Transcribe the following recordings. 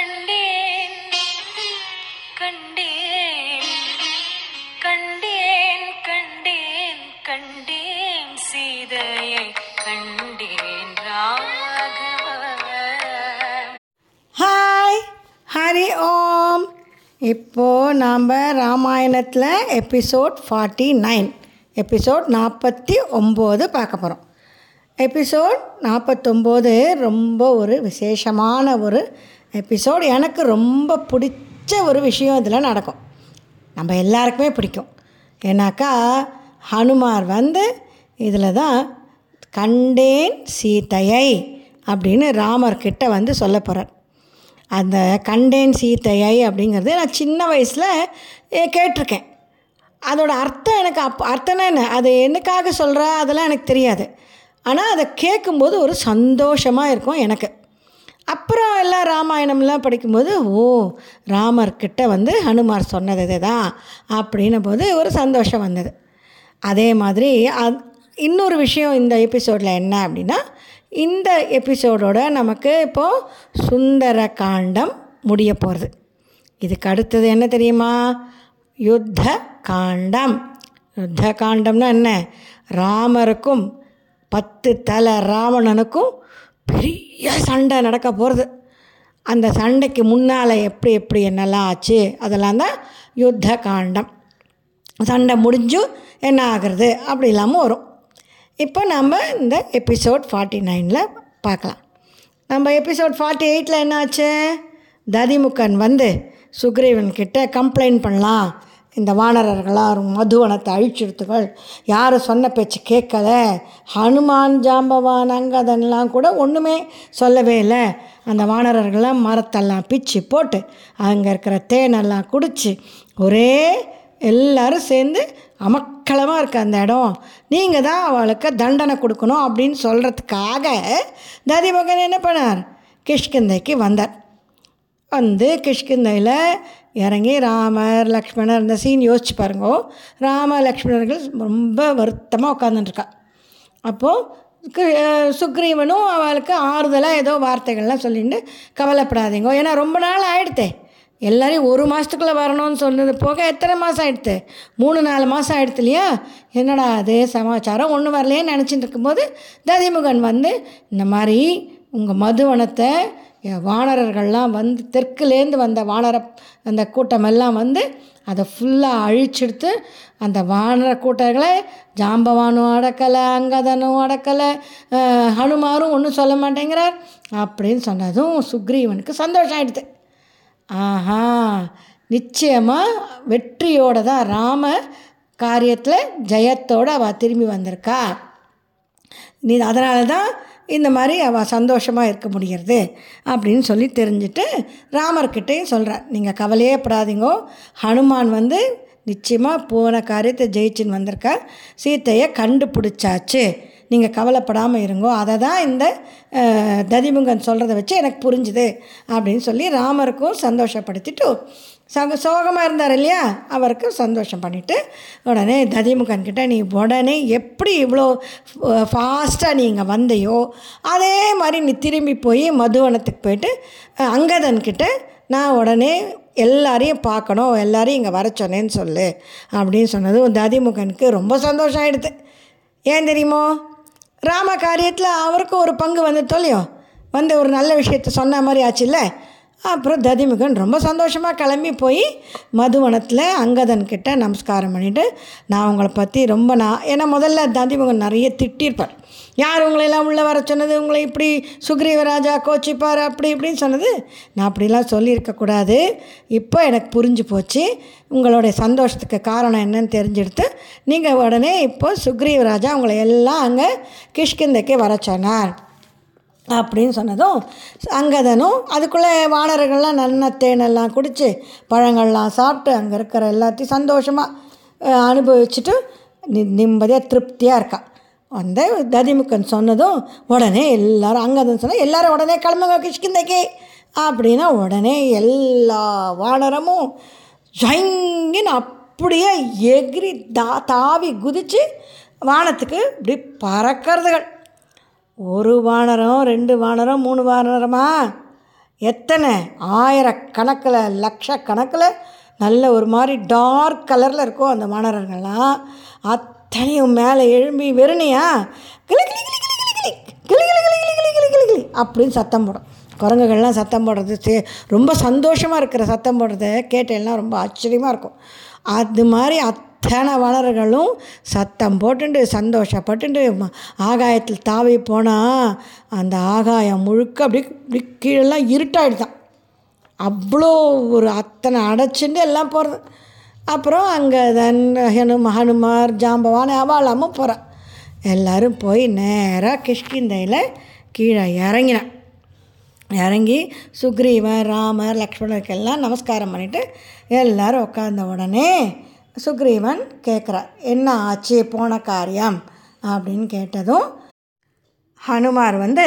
கண்டேன் கண்டேன் கண்டேன் கண்டேன் கண்டேன் சீதையை கண்டேன் ஹாய் ஹரி ஓம் இப்போது நாம் ராமாயணத்தில் எபிசோட் ஃபார்ட்டி நைன் எபிசோட் நாற்பத்தி ஒம்பது பார்க்க போகிறோம் எபிசோட் நாற்பத்தொம்போது ரொம்ப ஒரு விசேஷமான ஒரு எபிசோடு எனக்கு ரொம்ப பிடிச்ச ஒரு விஷயம் இதில் நடக்கும். நம்ம எல்லாருக்குமே பிடிக்கும். ஏன்னாக்கா ஹனுமார் வந்து இதில் தான் கண்டேன் சீத்தையை அப்படின்னு ராமர்கிட்ட வந்து சொல்ல போகிறார் அந்த கண்டேன் சீத்தையை அப்படிங்கிறது நான் சின்ன வயசில் கேட்டிருக்கேன். அதோட அர்த்தம் எனக்கு அப் அர்த்தம்னா என்ன? அது என்னக்காக சொல்கிறா அதெல்லாம் எனக்கு தெரியாது. ஆனால் அதை கேட்கும்போது ஒரு சந்தோஷமாக இருக்கும் எனக்கு. அப்புறம் எல்லாம் ராமாயணம்லாம் படிக்கும்போது ஓ ராமர்கிட்ட வந்து ஹனுமார் சொன்னது இதுதான் அப்படின்னும் போது ஒரு சந்தோஷம் வந்தது. அதே மாதிரி அத் இன்னொரு விஷயம் இந்த எபிசோடில் என்ன அப்படின்னா இந்த எபிசோடோட நமக்கு இப்போது சுந்தர காண்டம் முடிய போகிறது இதுக்கு அடுத்தது என்ன தெரியுமா? யுத்த காண்டம். யுத்த காண்டம்னா என்ன? ராமருக்கும் பத்து தலை ராவணனுக்கும் பெரிய சண்டை நடக்க போகிறது அந்த சண்டைக்கு முன்னால் எப்படி எப்படி என்னெல்லாம் ஆச்சு அதெல்லாம் தான் யுத்த காண்டம். சண்டை முடிஞ்சும் என்ன ஆகிறது அப்படி இல்லாமல் வரும். இப்போ நம்ம இந்த எபிசோட் ஃபார்ட்டி நைனில் பார்க்கலாம். நம்ம எபிசோட் ஃபார்ட்டி எயிட்டில் என்ன ஆச்சு? ததிமுகன் வந்து சுக்ரீவன் கிட்ட கம்ப்ளைண்ட் பண்ணலாம். இந்த வானரர்களாக மதுவனத்தை அழிச்சிடுத்துகள் யாரும் சொன்ன பேச்சு கேட்கல? ஹனுமான் ஜாம்பவான் அங்கதன்லாம் கூட ஒன்றுமே சொல்லவே இல்லை. அந்த வானரர்கள்லாம் மரத்தெல்லாம் பிச்சு போட்டு அங்கே இருக்கிற தேனெல்லாம் குடித்து ஒரே எல்லாரும் சேர்ந்து அமக்களமாக இருக்குது அந்த இடம். நீங்கள் தான் அவளுக்கு தண்டனை கொடுக்கணும் அப்படின்னு சொல்கிறதுக்காக ததிமகன் என்ன பண்ணார்? கிஷ்கிந்தைக்கு வந்தார். வந்து கிஷ்கிந்தையில் இறங்கி ராமர் லக்ஷ்மணர் இந்த சீன் யோசிச்சு பாருங்கோ. ராம லக்ஷ்மணர்கள் ரொம்ப வருத்தமாக உட்காந்துட்டுருக்கா அப்போது சுக்ரீவனும் அவளுக்கு ஆறுதலாக ஏதோ வார்த்தைகள்லாம் சொல்லிட்டு கவலைப்படாதீங்க. ஏன்னா ரொம்ப நாள் ஆகிடுத்தே எல்லாரையும் ஒரு மாதத்துக்குள்ளே வரணும்னு சொன்னது போக எத்தனை மாதம் ஆயிடுத்து? மூணு நாலு மாதம் ஆயிடுத்து இல்லையா? என்னடா அது சமாச்சாரம்? ஒன்றும் வரலையேன்னு நினச்சிட்டு இருக்கும்போது ததிமுகன் வந்து இந்த மாதிரி உங்கள் மதுவனத்தை வானரர்கள்லாம் வந்து தெற்குலேருந்து வந்த வானர அந்த கூட்டமெல்லாம் வந்து அதை ஃபுல்லாக அழிச்செடுத்து அந்த வானர கூட்டங்களை ஜாம்பவானும் அடக்கலை அங்கதனும் அடக்கலை ஹனுமாரும் ஒன்றும் சொல்ல மாட்டேங்கிறார் அப்படின்னு சொன்னதும் சுக்ரீவனுக்கு சந்தோஷம் ஆயிடுது ஆஹா நிச்சயமாக வெற்றியோட தான் ராம காரியத்தில் ஜெயத்தோடு அவள் திரும்பி வந்திருக்கா. நீ அதனால தான் இந்த மாதிரி அவள் சந்தோஷமாக இருக்க முடிகிறது அப்படின்னு சொல்லி தெரிஞ்சுட்டு ராமர்கிட்டையும் சொல்கிறார் நீங்கள் கவலையே படாதீங்கோ. ஹனுமான் வந்து நிச்சயமாக போன காரியத்தை ஜெயிச்சுன்னு வந்திருக்கார் சீத்தையை கண்டுபிடிச்சாச்சு. நீங்கள் கவலைப்படாமல் இருங்கோ. அதை தான் இந்த ததிமுகன் சொல்கிறத வச்சு எனக்கு புரிஞ்சுது அப்படின்னு சொல்லி ராமருக்கும் சந்தோஷப்படுத்திட்டு சக சோகமாக இருந்தார் இல்லையா? அவருக்கு சந்தோஷம் பண்ணிவிட்டு உடனே ததிமுகன்கிட்ட நீ உடனே எப்படி இவ்வளோ ஃபாஸ்ட்டாக நீ இங்கே வந்தையோ? அதே மாதிரி நீ திரும்பி போய் மதுவனத்துக்கு போயிட்டு அங்கதன்கிட்ட அங்கதன் நான் உடனே எல்லாரையும் பார்க்கணும் எல்லாரையும் இங்கே வர சொன்னேன்னு சொல்லு அப்படின்னு சொன்னது ததிமுகனுக்கு ரொம்ப சந்தோஷம் ஆகிடுது ஏன் தெரியுமோ? ராம காரியத்தில் அவருக்கும் ஒரு பங்கு வந்து இல்லையோ வந்து ஒரு நல்ல விஷயத்த சொன்ன மாதிரி ஆச்சுல்ல? அப்புறம் ததிமுகன் ரொம்ப சந்தோஷமாக கிளம்பி போய் மதுவனத்தில் அங்கதன்கிட்ட நமஸ்காரம் பண்ணிவிட்டு நான் உங்களை பற்றி ரொம்ப நான் ஏன்னா முதல்ல ததிமுகன் நிறைய திட்டிருப்பார். யார் உங்களையெல்லாம் உள்ளே வர சொன்னது? உங்களை இப்படி சுக்ரீவராஜா கோச்சிப்பார்? அப்படி இப்படின்னு சொன்னது. நான் அப்படிலாம் சொல்லியிருக்கக்கூடாது இப்போ எனக்கு புரிஞ்சு போச்சு. உங்களுடைய சந்தோஷத்துக்கு காரணம் என்னன்னு தெரிஞ்செடுத்து நீங்கள் உடனே இப்போ சுக்ரீவராஜா உங்களை எல்லாம் அங்கே கிஷ்கிந்தைக்கே வர சொன்னார். அப்படின்னு சொன்னதும் அங்கதனும் அதுக்குள்ளே வானர்கள்லாம் நல்ல தேனெல்லாம் குடித்து பழங்கள்லாம் சாப்பிட்டு அங்கே இருக்கிற எல்லாத்தையும் சந்தோஷமாக அனுபவிச்சுட்டு நி நிம்மதியாக திருப்தியாக இருக்கா. அந்த ததிமுகன் சொன்னதும் உடனே எல்லாரும் அங்கதன் சொன்னால் எல்லாரும் உடனே கிளம்புங்க கிஷ்கிந்தைக்கு அப்படின்னா உடனே எல்லா வானரமும் ஜங்கின்னு அப்படியே எகிரி தா தாவி குதித்து வானத்துக்கு இப்படி பறக்கிறதுகள். ஒரு வானரம் ரெண்டு வானரம் மூணு வானரமா எத்தனை ஆயிரக்கணக்கில் லட்சக்கணக்கில் நல்ல ஒரு மாதிரி டார்க் கலரில் இருக்கும் அந்த வானரங்கள்லாம் அத்தனையும் மேலே எழும்பி வெறுனியா கிளி கிளி கிளி கிளி கிளி கிளி கிளி கிளி கிளி கிளி கிளி கிளி கிளி அப்படின்னு சத்தம் போடும் குரங்குகள்லாம் சத்தம் போடுறது ரொம்ப சந்தோஷமாக இருக்கிற சத்தம் போடுறத கேட்டேன்னா ரொம்ப ஆச்சரியமாக இருக்கும் அது மாதிரி அத் அத்தனை வளர்களும் சத்தம் போட்டுண்டு சந்தோஷப்பட்டுண்டு ஆகாயத்தில் தாவி போனால் அந்த ஆகாயம் முழுக்க அப்படி இப்படி கீழெல்லாம் இருட்டாயிடுதான். அவ்வளோ ஒரு அத்தனை அடைச்சிட்டு எல்லாம் போகிறது அப்புறம் அங்கே தன் ஹனும ஹனுமார் ஜாம்பவான் அவளாமல் போகிறான் எல்லோரும் போய் நேராக கிஷ்கிந்தையில் கீழே இறங்கினான் இறங்கி சுக்ரீவன் ராமர் லக்ஷ்மணருக்கெல்லாம் நமஸ்காரம் பண்ணிவிட்டு எல்லோரும் உட்காந்த உடனே சுக்ரீவன் கேட்குறார் என்ன ஆச்சு? போன காரியம்? அப்படின்னு கேட்டதும் ஹனுமார் வந்து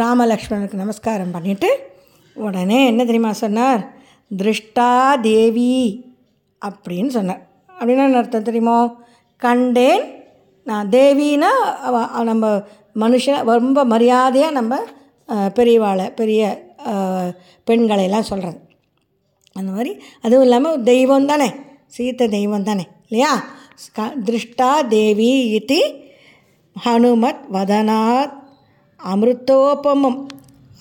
ராமலக்ஷ்மணனுக்கு நமஸ்காரம் பண்ணிவிட்டு உடனே என்ன தெரியுமா சொன்னார்? திருஷ்டா தேவி அப்படின்னு சொன்னார். அப்படின்னா என்ன அர்த்தம் தெரியுமோ? கண்டேன் நான் தேவின்னா நம்ம மனுஷன் ரொம்ப மரியாதையாக நம்ம பெரியவாளை பெரிய பெண்களையெல்லாம் சொல்கிறது அந்த மாதிரி அதுவும் இல்லாமல் தெய்வம் தானே? சீத தெய்வம் தானே இல்லையா? திருஷ்டா தேவி இது ஹனுமத் வதனாத் அமிர்தோபமம்.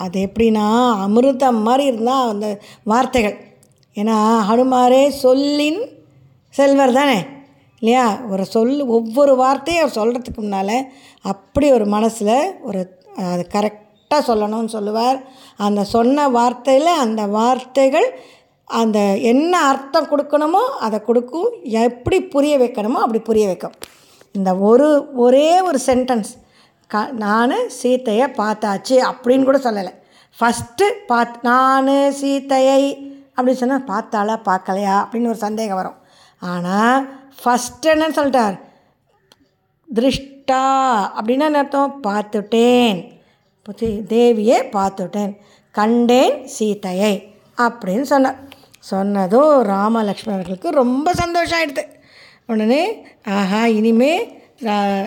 அது எப்படின்னா அமிர்தம் மாதிரி இருந்தால் அந்த வார்த்தைகள். ஏன்னா ஹனுமாரே சொல்லின் செல்வர் தானே இல்லையா? ஒரு சொல் ஒவ்வொரு வார்த்தையும் அவர் சொல்கிறதுக்கு முன்னால் அப்படி ஒரு மனசில் ஒரு அது கரெக்டாக சொல்லணும்னு சொல்லுவார். அந்த சொன்ன வார்த்தையில் அந்த வார்த்தைகள் அந்த என்ன அர்த்தம் கொடுக்கணுமோ அதை கொடுக்கும். எப்படி புரிய வைக்கணுமோ அப்படி புரிய வைக்கும். இந்த ஒரு ஒரே ஒரு சென்டென்ஸ் க நான் சீத்தையை பார்த்தாச்சு அப்படின்னு கூட சொல்லலை. ஃபஸ்ட்டு பாத் நான் சீத்தையை அப்படின்னு சொன்னால் பார்த்தாளா பார்க்கலையா அப்படின்னு ஒரு சந்தேகம் வரும். ஆனால் ஃபஸ்ட்டு என்னன்னு சொல்லிட்டார். திருஷ்டா அப்படின்னா என்ன அர்த்தம்? பார்த்துட்டேன். தேவியை பார்த்துட்டேன். கண்டேன் சீதையை அப்படின்னு சொன்னார். சொன்னதும் ராம லக்ஷ்மணர்களுக்கு ரொம்ப சந்தோஷம் ஆகிடுது உடனே ஆஹா இனிமே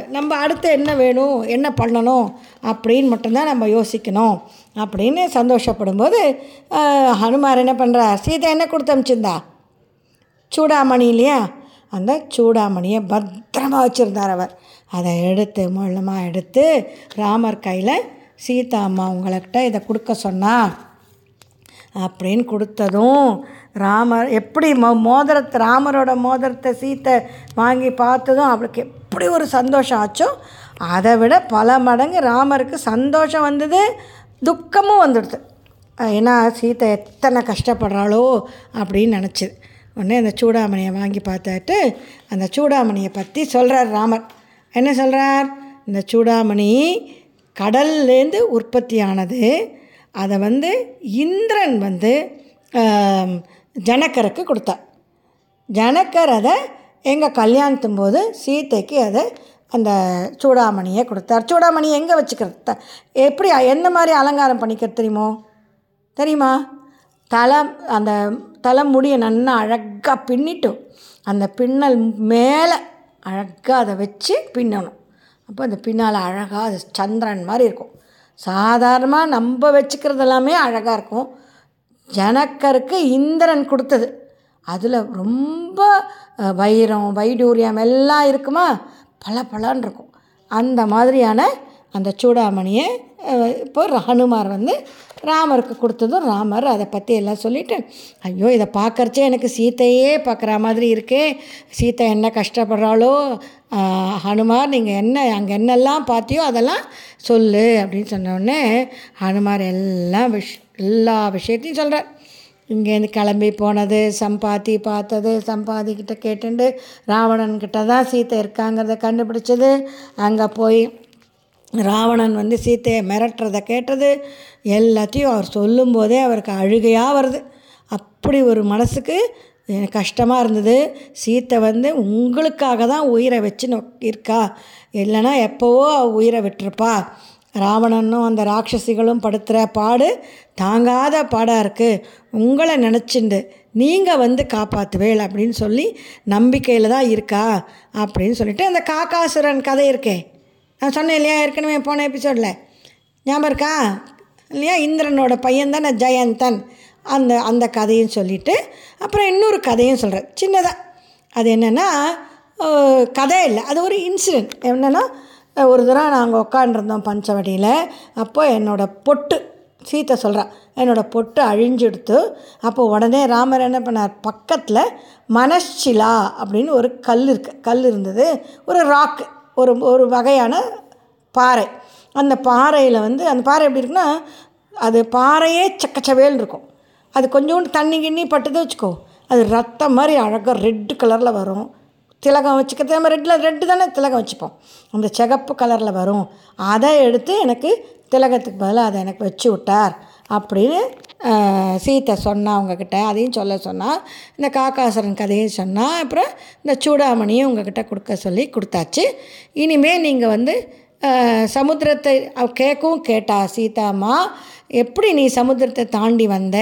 நம்ம அடுத்து என்ன வேணும் என்ன பண்ணணும் அப்படின்னு மட்டும்தான் நம்ம யோசிக்கணும் அப்படின்னு சந்தோஷப்படும்போது ஹனுமார் என்ன பண்ணுறா சீதை என்ன கொடுத்து அமிச்சிருந்தா? சூடாமணி இல்லையா? அந்த சூடாமணியை பத்திரமா வச்சுருந்தார் அவர். அதை எடுத்து முள்ளமாக எடுத்து ராமர் கையில் சீதா அம்மா உங்கள்கிட்ட இதை கொடுக்க சொன்னா அப்படின்னு கொடுத்ததும் ராமர் எப்படி மோ மோதிரத்தை ராமரோட மோதிரத்தை சீத்தை வாங்கி பார்த்ததும் அவளுக்கு எப்படி ஒரு சந்தோஷம் ஆச்சோ அதை விட பல மடங்கு ராமருக்கு சந்தோஷம் வந்தது துக்கமும் வந்துடுது. ஏன்னா சீத்தை எத்தனை கஷ்டப்படுறாளோ அப்படின்னு நினச்சிது உடனே அந்த சூடாமணியை வாங்கி பார்த்துட்டு அந்த சூடாமணியை பற்றி சொல்கிறார் ராமர். என்ன சொல்கிறார் இந்த சூடாமணி கடல்லேருந்து உற்பத்தியானது. அதை வந்து இந்திரன் வந்து ஜனக்கருக்கு கொடுத்தார் ஜனக்கர் அதை எங்கள் கல்யாணத்தும் போது சீத்தைக்கு அதை அந்த சூடாமணியை கொடுத்தார். சூடாமணி எங்கே வச்சுக்கிறது? த- எப்படி எந்த மாதிரி அலங்காரம் பண்ணிக்கிறது தெரியுமோ? தெரியுமா? தலை அந்த தலைமுடியை நல்லா அழகாக பின்னிட்டு அந்த பின்னல் மேலே அழகாக அதை வச்சு பின்னணும். அப்போ அந்த பின்னால் அழகாக அது சந்திரன் மாதிரி இருக்கும். சாதாரணமாக நம்ம வச்சுக்கிறது எல்லாமே அழகாக இருக்கும். ஜனக்கருக்கு இந்திரன் கொடுத்தது. அதில் ரொம்ப வைரம் வைடூரியம் எல்லாம் இருக்குமா? பல பலன்னு இருக்கும். அந்த மாதிரியான அந்த சூடாமணியை இப்போ ஹனுமார் வந்து ராமருக்கு கொடுத்ததும் ராமர் அதை பற்றி எல்லாம் சொல்லிட்டு ஐயோ இதை பார்க்கறச்சே எனக்கு சீத்தையே பார்க்குற மாதிரி இருக்கே. சீத்தை என்ன கஷ்டப்படுறாளோ? ஹனுமார் நீங்கள் என்ன அங்கே என்னெல்லாம் பார்த்தியோ அதெல்லாம் சொல்லு. அப்படின்னு சொன்னோடனே ஹனுமார் எல்லாம் விஷ் எல்லா விஷயத்தையும் சொல்கிறார் இங்கேருந்து கிளம்பி போனது சம்பாத்தி பார்த்தது சம்பாதிக்கிட்ட கேட்டுண்டு ராவணன்கிட்ட தான் சீத்தை இருக்காங்கிறத கண்டுபிடிச்சது. அங்கே போய் ராவணன் வந்து சீத்தையை மிரட்டுறதை கேட்டது. எல்லாத்தையும் அவர் சொல்லும்போதே அவருக்கு அழுகையாக வருது. அப்படி ஒரு மனசுக்கு எனக்கு கஷ்டமாக இருந்தது. சீத்தை வந்து உங்களுக்காக தான் உயிரை வச்சு இருக்கா? இல்லைன்னா எப்போவோ உயிரை விட்டுருப்பா. ராவணனும் அந்த ராட்சசிகளும் படுத்துகிற பாடு தாங்காத பாடாக இருக்குது உங்களை நினச்சிண்டு நீங்கள் வந்து காப்பாற்றுவேள் அப்படின்னு சொல்லி நம்பிக்கையில் தான் இருக்கா அப்படின்னு சொல்லிட்டு அந்த காக்காசுரன் கதை இருக்கே. நான் சொன்னேன் இல்லையா? ஏற்கனவே போன எபிசோடில். ஞாபகம் இருக்கா? இல்லையா? இந்திரனோட பையன் தானே ஜெயந்தன். அந்த அந்த கதையும் சொல்லிவிட்டு அப்புறம் இன்னொரு கதையும் சொல்கிறேன் சின்னதாக அது என்னென்னா கதை இல்லை. அது ஒரு இன்சிடெண்ட் என்னென்னா ஒரு தடவை நாங்கள் உட்காண்டிருந்தோம் பஞ்சவடியில் அப்போ என்னோடய பொட்டு சீத்தை சொல்கிறா என்னோடய பொட்டு அழிஞ்செடுத்து அப்போ உடனே ராமர் என்ன பண்ணார் பக்கத்தில் மனஷிலா அப்படின்னு ஒரு கல் இருக்குது கல் இருந்தது ஒரு ராக்கு ஒரு ஒரு வகையான பாறை. அந்த பாறையில் வந்து அந்த பாறை எப்படி இருக்குன்னா அது பாறையே சக்கச்சவேல் இருக்கும். அது கொஞ்சோண்டு தண்ணி கிண்ணி பட்டுது வச்சுக்கோ அது ரத்தம் மாதிரி அழகாக ரெட்டு கலரில் வரும். திலகம் வச்சுக்கிறது நம்ம ரெட்டில் ரெட்டு தானே திலகம் வச்சுப்போம். அந்த சிகப்பு கலரில் வரும். அதை எடுத்து எனக்கு திலகத்துக்கு பதிலாக அதை எனக்கு வச்சு விட்டார் அப்படின்னு சீத்தை சொன்னால் அவங்கக்கிட்ட அதையும் சொல்ல சொன்னால் இந்த காக்காசுரன் கதையும் சொன்னால் அப்புறம் இந்த சூடாமணியும் உங்ககிட்ட கொடுக்க சொல்லி கொடுத்தாச்சு. இனிமேல் நீங்கள் வந்து சமுத்திரத்தை கேட்கவும் கேட்டா சீதாம்மா எப்படி நீ சமுத்திரத்தை தாண்டி வந்த?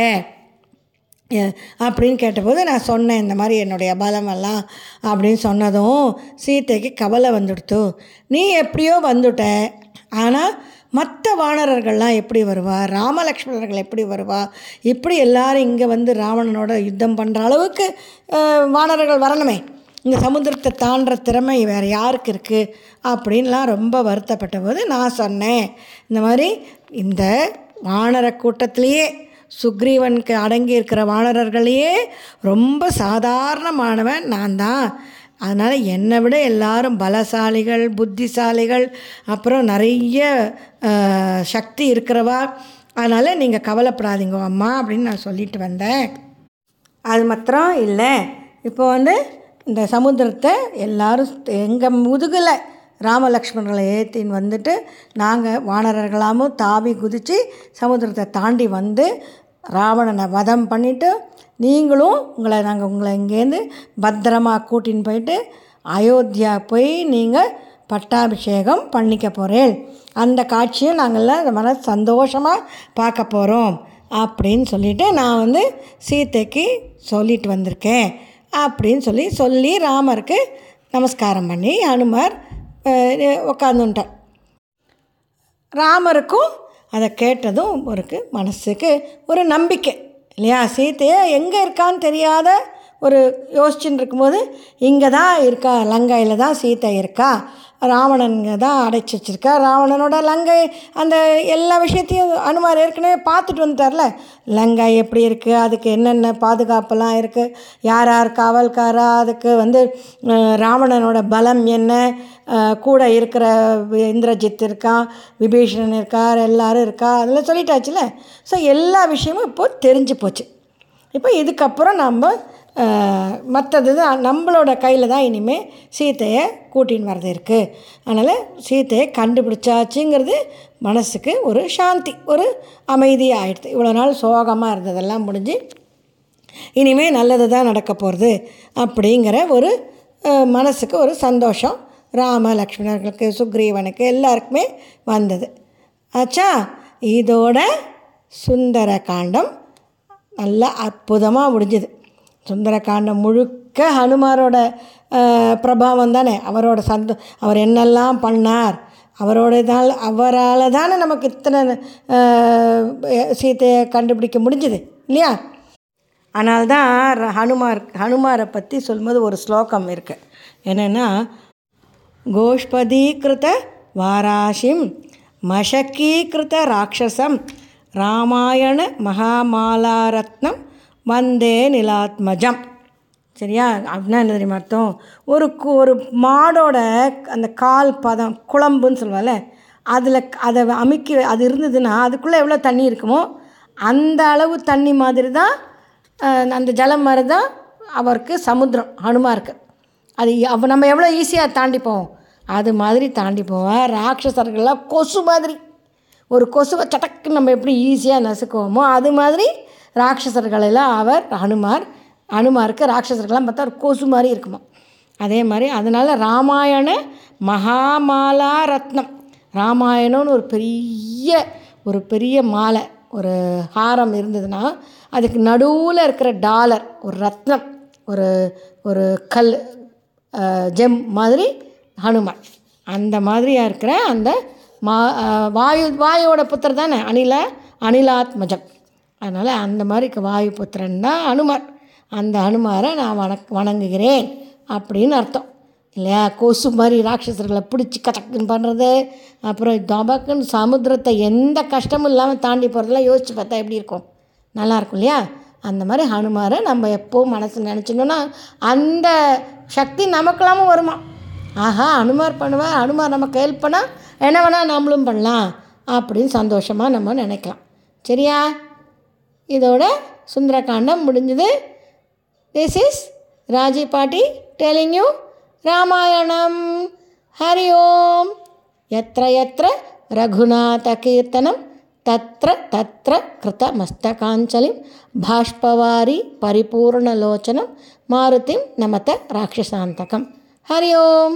அப்படின்னு கேட்டபோது நான் சொன்னேன் இந்த மாதிரி என்னுடைய பலமெல்லாம் அப்படின்னு சொன்னதும் சீதைக்கு கவலை வந்துடுத்து. நீ எப்படியோ வந்துட்ட ஆனால் மற்ற வானரர்கள்லாம் எப்படி வருவா? ராமலக்ஷ்மணர்கள் எப்படி வருவா? இப்படி எல்லாரும் இங்கே வந்து ராவணனோட யுத்தம் பண்ணுற அளவுக்கு வானரர்கள் வரணுமே. இந்த சமுத்திரத்தை தாண்டுற திறமை வேறு யாருக்கு இருக்குது அப்படின்லாம் ரொம்ப வருத்தப்பட்ட போது நான் சொன்னேன் இந்த மாதிரி இந்த வானர கூட்டத்திலேயே சுக்ரீவனுக்கு அடங்கி இருக்கிற வானரர்களையே ரொம்ப சாதாரணமானவன் நான் தான் அதனால் என்னை விட எல்லாரும் பலசாலிகள் புத்திசாலிகள் அப்புறம் நிறைய சக்தி இருக்கிறவா? அதனால் நீங்கள் கவலைப்படாதீங்க அம்மா அப்படின்னு நான் சொல்லிட்டு வந்தேன். அது மாத்திரம் இல்லை. இப்போ வந்து இந்த சமுத்திரத்தை எல்லாரும் எங்கள் முதுகில் ராமலக்ஷ்மணர்களை ஏற்றின்னு வந்துட்டு நாங்கள் வானரர்களாமும் தாவி குதித்து சமுத்திரத்தை தாண்டி வந்து ராவணனை வதம் பண்ணிவிட்டு நீங்களும் உங்களை நாங்கள் உங்களை இங்கேருந்து பத்திரமா கூட்டின்னு போயிட்டு அயோத்தியா போய் நீங்கள் பட்டாபிஷேகம் பண்ணிக்க போகிறேன் அந்த காட்சியை நாங்கள்லாம் மன சந்தோஷமாக பார்க்க போகிறோம் அப்படின்னு சொல்லிட்டு நான் வந்து சீதைக்கு சொல்லிட்டு வந்திருக்கேன் அப்படின்னு சொல்லி சொல்லி ராமருக்கு நமஸ்காரம் பண்ணி ஹனுமார் உட்காந்துட்டார் ராமருக்கும் அதை கேட்டதும் ஒருக்கு மனசுக்கு ஒரு நம்பிக்கை இல்லையா? சீத்தையை எங்கே இருக்கான்னு தெரியாத ஒரு யோசிச்சுன்னு இருக்கும்போது இங்கே தான் இருக்கா லங்கையில் தான் சீத்தை இருக்கா? ராவணன் தான் அடைச்சி வச்சுருக்கா ராவணனோட லங்கை அந்த எல்லா விஷயத்தையும் அனுமார் ஏற்கனவே பார்த்துட்டு வந்துட்டார்ல. லங்கை எப்படி இருக்குது அதுக்கு என்னென்ன பாதுகாப்பெல்லாம் இருக்குது யார் யார் காவல்காரா? அதுக்கு வந்து ராவணனோட பலம் என்ன? கூட இருக்கிற இந்திரஜித் இருக்கான் விபீஷணன் இருக்கார் எல்லாரும் இருக்கா? அதெல்லாம் சொல்லிட்டாச்சுல. ஸோ எல்லா விஷயமும் இப்போது தெரிஞ்சு போச்சு. இப்போ இதுக்கப்புறம் நம்ம மற்றது தான் நம்மளோட கையில் தான் இனிமேல் சீத்தையை கூட்டின்னு வர்றது இருக்குது அதனால் சீத்தையை கண்டுபிடிச்சாச்சுங்கிறது மனசுக்கு ஒரு சாந்தி ஒரு அமைதியாக ஆயிடுது. இவ்வளோ நாள் சோகமாக இருந்ததெல்லாம் முடிஞ்சு இனிமேல் நல்லது தான் நடக்க போகிறது அப்படிங்கிற ஒரு மனசுக்கு ஒரு சந்தோஷம் ராம லக்ஷ்மணர்களுக்கு சுக்ரீவனுக்கு எல்லாருக்குமே வந்தது. ஆச்சா இதோட சுந்தர காண்டம் நல்லா அற்புதமாக முடிஞ்சுது. சுந்தரகாண்டம் முழுக்க ஹனுமாரோட பிரபாவம் தானே. அவரோட சந்த அவர் என்னெல்லாம் பண்ணார் அவரோட இதால் அவரால் தானே நமக்கு இத்தனை சீத்தையை சீதையை கண்டுபிடிக்க முடிஞ்சுது இல்லையா? அதனால்தான் ர- ஹனுமார் ஹனுமாரை பற்றி சொல்லும்போது ஒரு ஸ்லோகம் இருக்குது என்னென்னா கோஷ்பதீகிருத வாராஷிம் மஷக்கீகிருத ராட்சசம் ராமாயண மகாமாலாரத்னம் வந்தே நிலாத்மஜம். சரியா? அப்படின்னா என்ன தெரியுமா அர்த்தம்? ஒரு ஒரு மாடோட அந்த கால் பதம் குழம்புன்னு சொல்லுவாள்ல அதில் அதை அமைக்கி அது இருந்ததுன்னா அதுக்குள்ளே எவ்வளோ தண்ணி இருக்குமோ அந்த அளவு தண்ணி மாதிரி தான் அந்த ஜலம் மாதிரி தான் அவருக்கு சமுத்திரம் ஹனுமாருக்கு. அது அவ நம்ம எவ்வளோ ஈஸியாக தாண்டி போவோம் அது மாதிரி தாண்டி போவோம் ராட்சசர்கள்லாம் கொசு மாதிரி. ஒரு கொசுவை சட்டக்கு நம்ம எப்படி ஈஸியாக நசுக்குவோமோ அது மாதிரி ராட்சசர்களெல்லாம் அவர் ஹனுமார் ஹனுமாருக்கு ராட்சசர்கள்லாம் பார்த்தா ஒரு கொசு மாதிரி இருக்குமா? அதே மாதிரி அதனால் ராமாயண மகாமாலா ரத்னம். ராமாயணம்னு ஒரு பெரிய ஒரு பெரிய மாலை ஒரு ஹாரம் இருந்ததுன்னா அதுக்கு நடுவில் இருக்கிற டாலர் ஒரு ரத்னம் ஒரு ஒரு கல் ஜெம் மாதிரி ஹனுமான் அந்த மாதிரியாக இருக்கிற அந்த மா வாயு வாயோட புத்தர் தானே? அணில அணிலாத்மஜம். அதனால் அந்த மாதிரி வாயுபுத்திரன் தான் அனுமார் அந்த அனுமாரை நான் வணக் வணங்குகிறேன் அப்படின்னு அர்த்தம். இல்லையா? கொசு மாதிரி ராட்சசர்களை பிடிச்சி கச்சக்குன்னு பண்ணுறது அப்புறம் தபக்குன்னு சமுத்திரத்தை எந்த கஷ்டமும் இல்லாமல் தாண்டி போகிறதெல்லாம் யோசித்து பார்த்தா எப்படி இருக்கும்? நல்லா இருக்கும் இல்லையா? அந்த மாதிரி ஹனுமாரை நம்ம எப்போ மனசு நினச்சினோன்னா அந்த சக்தி நமக்கெல்லாமும் வருமா? ஆஹா அனுமார் பண்ணுவேன் அனுமார் நமக்கு ஹெல்ப் பண்ணால் என்ன வேணால் நம்மளும் பண்ணலாம் அப்படின்னு சந்தோஷமாக நம்ம நினைக்கலாம். சரியா? இதோட சுந்தரகாண்டம் முடிஞ்சது திஸ் இஸ் ராஜி பாட்டி டெலிங் யூ ராமாயணம் ஹரி ஓம் எத்திர எத்திர ரகுநாதகீர்த்தனம் தத்ர தத்ர கிருதமஸ்தகாஞ்சலிம் பாஷ்பவாரி பரிபூர்ணலோச்சனம் மாருதிம் நமத ராட்சசாந்தகம் ஹரி ஓம்